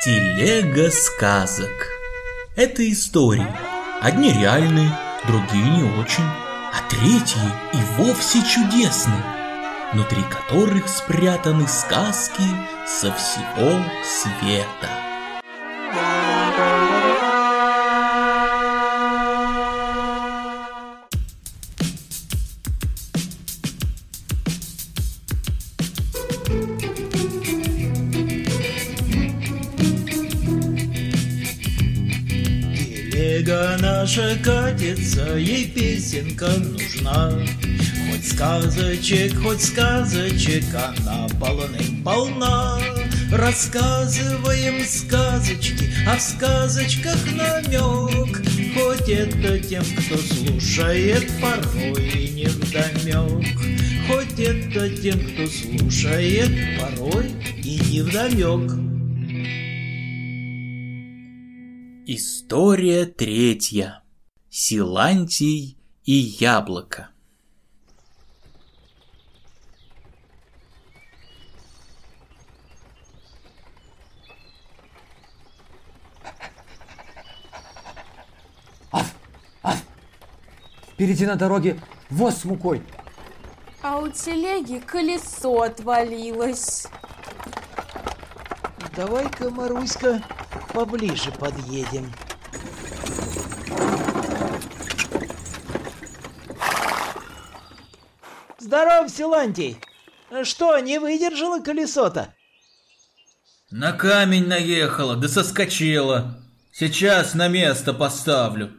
Телега сказок. Это истории. Одни реальные, другие не очень, а третьи и вовсе чудесные, внутри которых спрятаны сказки со всего света. Наша катится, ей песенка нужна. Хоть сказочек, хоть сказочек, она полным-полна. Рассказываем сказочки, а в сказочках намек. Хоть это тем, кто слушает, порой не вдомек. Хоть это тем, кто слушает, порой и не вдомек. История третья. Силантий и яблоко. Впереди на дороге воз с мукой. А у телеги колесо отвалилось. Давай-ка, Маруська, поближе подъедем. Здоров, Силантий! Что, не выдержало колесо-то? На камень наехала, да соскочила. Сейчас на место поставлю.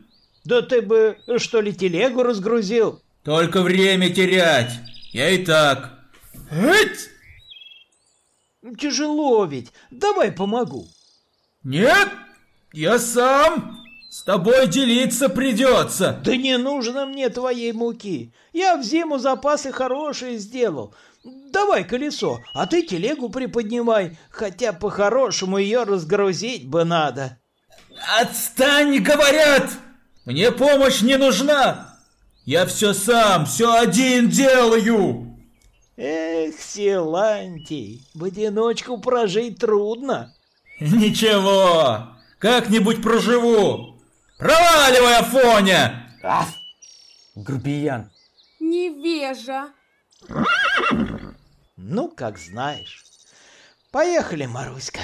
Да ты бы, что ли, телегу разгрузил? Только время терять. Я и так. Эть! Тяжело ведь. Давай помогу. Нет, я сам. С тобой делиться придется. Да не нужно мне твоей муки. Я в зиму запасы хорошие сделал. Давай колесо, а ты телегу приподнимай, хотя по-хорошему ее разгрузить бы надо. Отстань, говорят! Мне помощь не нужна! Я все сам, все один делаю! Эх, Силантий, в одиночку прожить трудно. Ничего, как-нибудь проживу. Проваливай, Афоня! А! Грубиян. Невежа. Ну, как знаешь. Поехали, Маруська.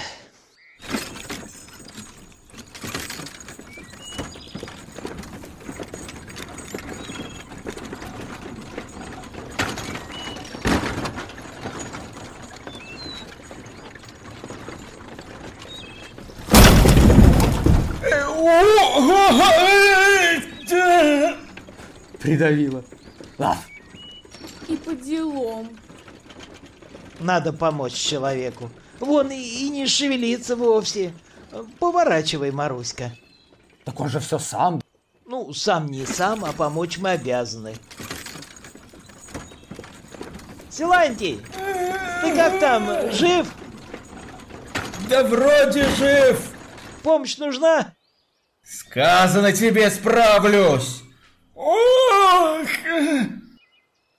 Придавила. А, И по делам. Надо помочь человеку. Вон и, и не шевелиться вовсе. Поворачивай, Маруська. так он же все сам. Ну, сам не сам, а помочь мы обязаны. Силантий, ты как там, жив? Да вроде жив. Помощь нужна? Сказано тебе справлюсь. Ох!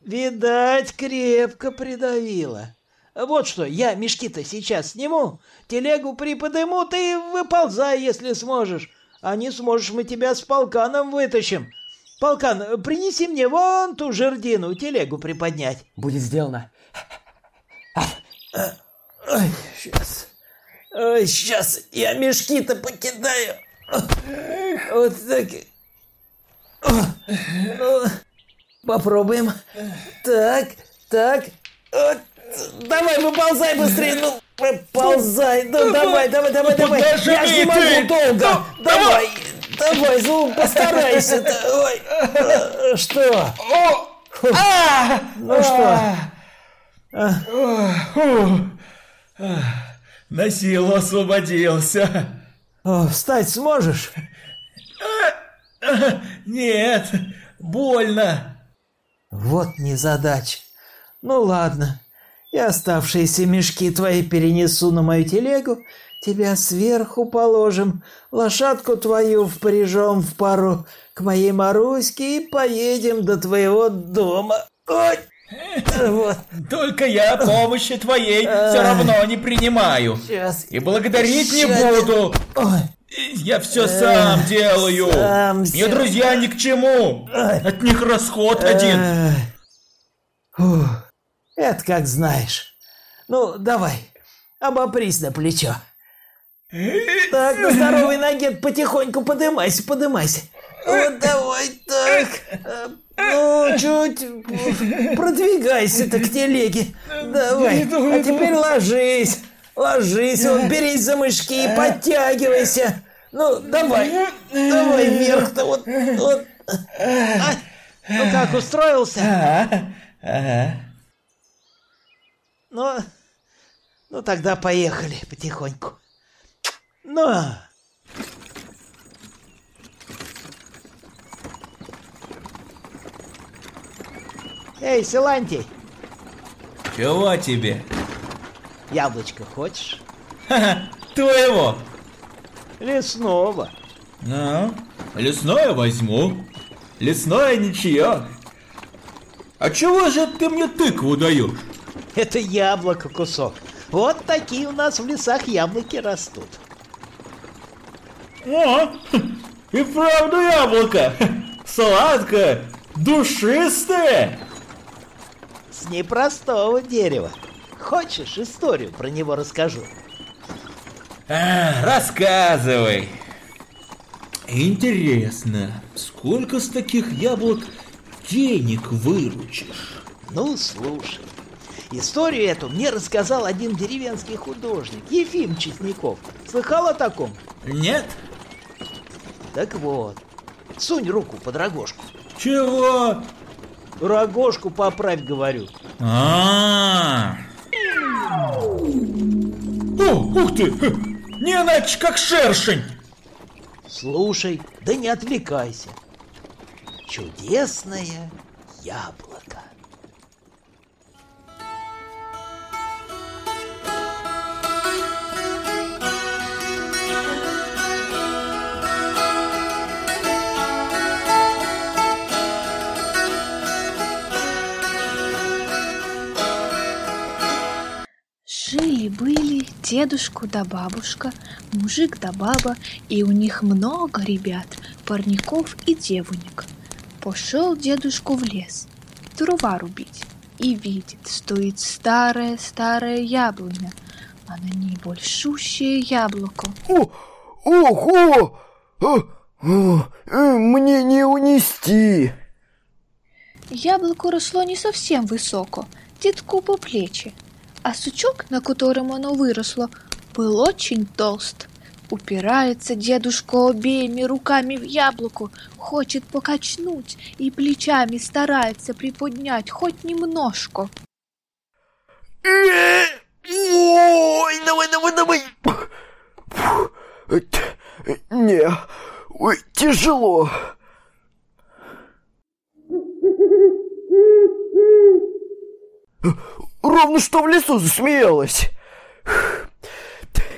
Видать, крепко придавило. Вот что, я мешки-то сейчас сниму, телегу приподыму, ты выползай, если сможешь. А не сможешь, мы тебя с полканом вытащим. Полкан, принеси мне вон ту жердину, телегу приподнять. Будет сделано. Ой, сейчас. Ой, сейчас я мешки-то покидаю. Вот так. Ну, попробуем. Так, так. Вот. Давай, выползай быстрее, ну, выползай. Ну, давай, давай, давай, давай. подожди Я ж не могу ты. долго. Давай, давай, ну, постарайся. Ой, э, что? А! Ну что? На силу освободился. Встать сможешь? Нет, больно. Вот незадача. Ну ладно, я оставшиеся мешки твои перенесу на мою телегу, тебя сверху положим, лошадку твою впряжем в пару к моей Маруське и поедем до твоего дома. Ой, Вот, Только я помощи твоей все равно не принимаю. сейчас. И благодарить не буду. Ой, Я все сам делаю. сам Мне друзья ни к чему. От них расход один. Это как знаешь. Ну, давай, обопрись на плечо. Так, на здоровой ноге потихоньку подымайся, подымайся. Вот давай так. Ну, чуть продвигайся-то к телеге. Давай. А теперь ложись. Ложись, вот берись за мышки и подтягивайся. Ну, давай. Давай вверх-то вот. вот. А, Ну как, устроился? Ага, ага. Ну, ну тогда поехали потихоньку. Ну. Эй, Силантий, Чего тебе? яблочко хочешь? Ха-ха, твоего. Лесного. Ну, лесное возьму. Лесное ничье. А чего же ты мне тыкву даешь? Это яблоко кусок. Вот такие у нас в лесах яблоки растут. О, и правда яблоко. Сладкое, душистое. С непростого дерева. Хочешь, историю про него расскажу? А, рассказывай. Интересно, сколько с таких яблок денег выручишь? Ну, слушай. Историю эту мне рассказал один деревенский художник, Ефим Чесняков. Слыхал о таком? Нет? Так вот, сунь руку под рогожку. Чего? Рогожку поправь, говорю. А. О, ух ты! Не иначе, как шершень! Слушай, да не отвлекайся. Чудесное яблоко. Дедушка да бабушка, мужик да баба, и у них много ребят, парников и девонек. Пошел дедушку в лес, дрова рубить, и видит, стоит старое-старое яблоня, а на ней большущее яблоко. О, ого! А, а, э, Мне не унести. Яблоко росло не совсем высоко, дедку по плечи, а сучок, на котором оно выросло, был очень толст. Упирается дедушка обеими руками в яблоко, хочет покачнуть и плечами старается приподнять хоть немножко. Ой, давай, давай, давай. Не, ой, тяжело. Ровно что в лесу засмеялась.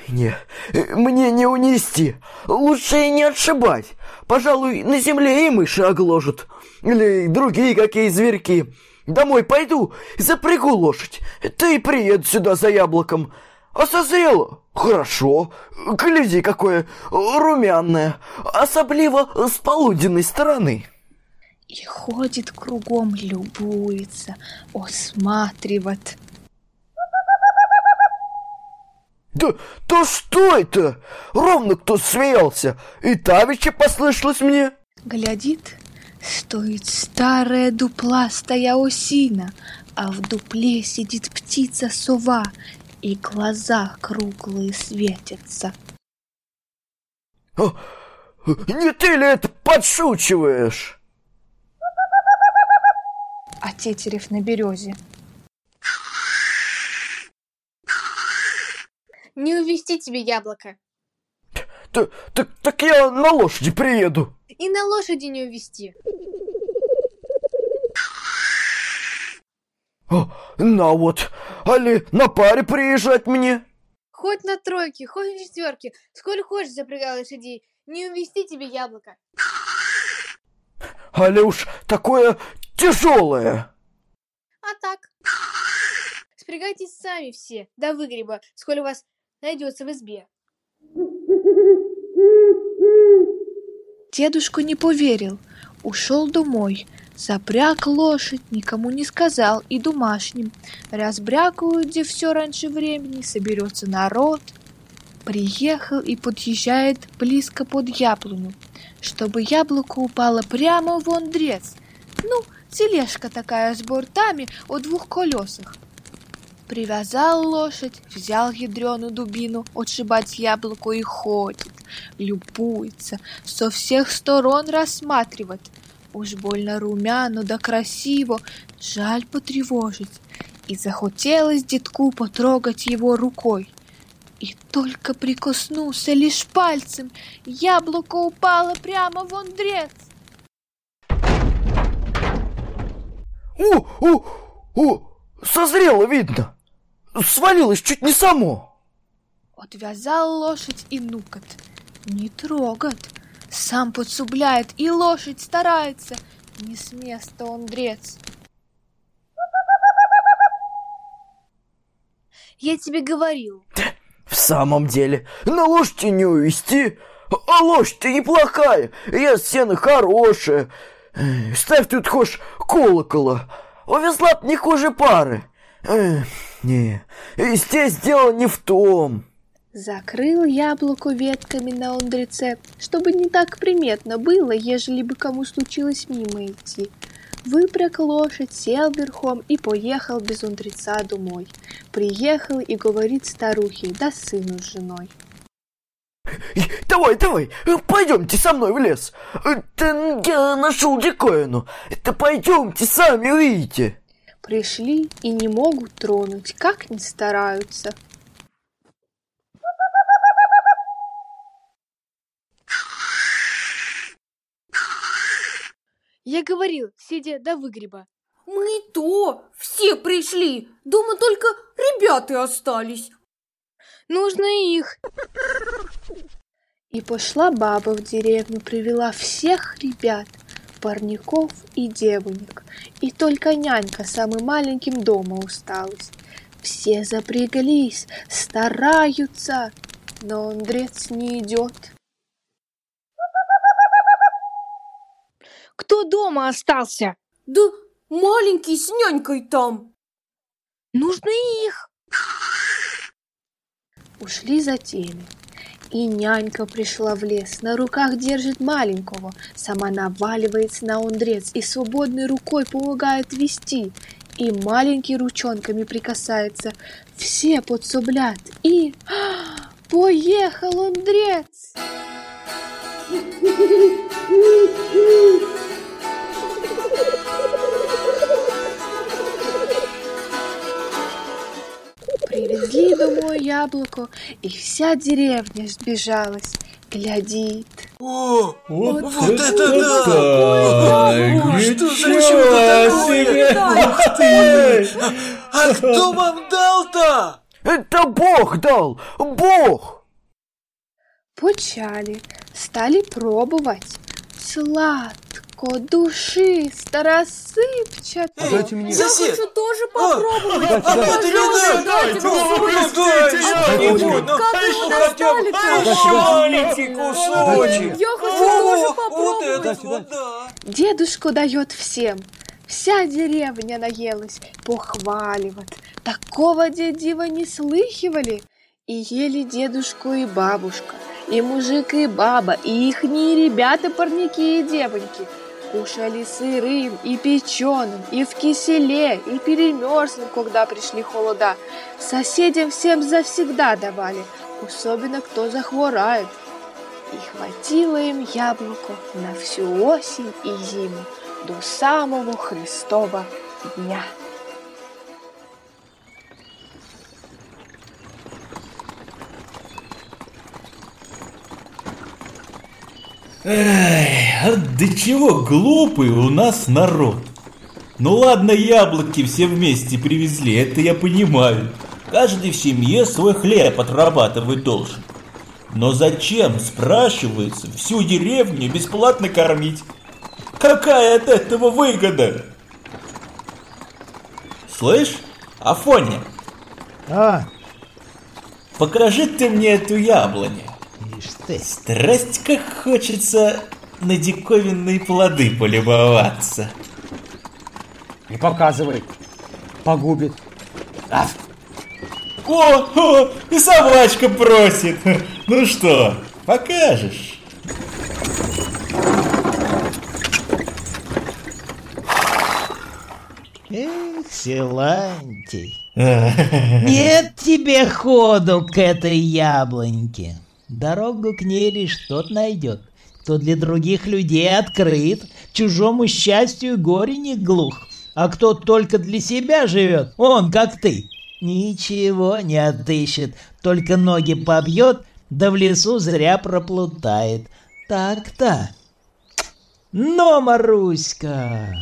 Не, мне не унести. Лучше и не отшибать. Пожалуй, на земле и мыши огложат. Или другие какие зверьки. Домой пойду, запрягу лошадь. Ты и приеду сюда за яблоком. А созрело? Хорошо. Гляди, какое румяное. Особливо с полуденной стороны. И ходит кругом, любуется, осматривает. Да, да что это? Ровно кто смеялся. И тавича послышалось мне. Глядит, стоит старая дупластая осина, а в дупле сидит птица-сова, и глаза круглые светятся. А, Не ты ли это подшучиваешь? А тетерев на березе. Не увести тебе яблоко. Так, так, так я на лошади приеду. И на лошади не увести. О, на вот, али на паре приезжать мне? Хоть на тройке, хоть на четверке. Сколько хочешь запрягай лошадей. Не увести тебе яблоко. Али уж такое тяжелое. А так. Спрягайтесь сами все до выгреба, сколь у вас найдется в избе. Дедушка не поверил, ушел домой, запряг лошадь, никому не сказал и домашним. Разбрякают, где все раньше времени, соберется народ. Приехал и подъезжает близко под яблоню, чтобы яблоко упало прямо в ондрец. Ну, тележка такая с бортами о двух колесах. Привязал лошадь, взял ядреную дубину отшибать яблоко и ходит, любуется, со всех сторон рассматривает. Уж больно румяно да красиво, жаль потревожить. И захотелось детку потрогать его рукой. И только прикоснулся лишь пальцем, яблоко упало прямо в ондрец. У, у, у, созрело видно. Свалилось чуть не само. Отвязал лошадь и нукот. Не трогат. Сам подсубляет, и лошадь старается. Не с места он дрец. Я тебе говорил. В самом деле, на лошади не увести. А лошадь-то неплохая, я сено хорошая. Ставь тут хоть колокола. Увезла б не хуже пары. Не, здесь дело не в том. Закрыл яблоко ветками на ондреце, чтобы не так приметно было, ежели бы кому случилось мимо идти. Выпряг лошадь, сел верхом и поехал без ондреца домой. Приехал и говорит старухе, да сыну с женой. Давай, давай, пойдемте со мной в лес. Я нашел диковину. Это пойдемте, сами увидите. Пришли и не могут тронуть, как ни стараются. Я говорил, сидя до выгреба. Мы и то, все пришли. Дома только ребята остались. Нужно их. И пошла баба в деревню, привела всех ребят, парников и девонек. И только нянька самым маленьким дома усталась. Все запряглись, стараются, но Андрец не идет. Кто дома остался? Да маленький с нянькой там. Нужно их. Ушли за теми. И нянька пришла в лес, на руках держит маленького, сама наваливается на ондрец и свободной рукой помогает вести. И маленький ручонками прикасается. Все подсоблят. И поехал ондрец! Привезли домой яблоко, и вся деревня сбежалась, глядит. О, Вот, вот это да! да! Что за чудо? Ух ты! А кто вам дал-то? Это Бог дал, Бог. Почали, стали пробовать. Сладко, душисто, рассыпчато. А дайте мне. Я Сосед! хочу тоже попробовать. Дайте, дайте. Дайте, не дайте, надо, дайте, дайте, Как ну, бы Дайте, маленький кусочек. Я хочу тоже попробовать. вот да. Дедушка дает всем. Вся деревня наелась, похваливает. Такого дедива не слыхивали. И ели дедушку и бабушка, и мужик и баба, и ихние ребята, парники и девоньки. Кушали сырым и печеным, и в киселе, и перемерзлым, когда пришли холода. Соседям всем завсегда давали, особенно кто захворает. И хватило им яблоко на всю осень и зиму до самого Христова дня. Эй, а до чего глупый у нас народ. Ну ладно, яблоки все вместе привезли, это я понимаю. Каждый в семье свой хлеб отрабатывать должен. Но зачем, спрашивается, всю деревню бесплатно кормить? Какая от этого выгода? Слышь, Афоня, А, покажи ты мне эту яблоню. Ишь ты. Страсть, как хочется на диковинные плоды полюбоваться. Не показывай. Погубит. А, О, о, и собачка просит. Ну что, покажешь? Эх, Силантий. Нет тебе ходу к этой яблоньке. Дорогу к ней лишь тот найдет, кто для других людей открыт, чужому счастью горе не глух. А кто только для себя живет, он, как ты, ничего не отыщет, только ноги побьет, да в лесу зря проплутает. Так-то. Но, Маруська...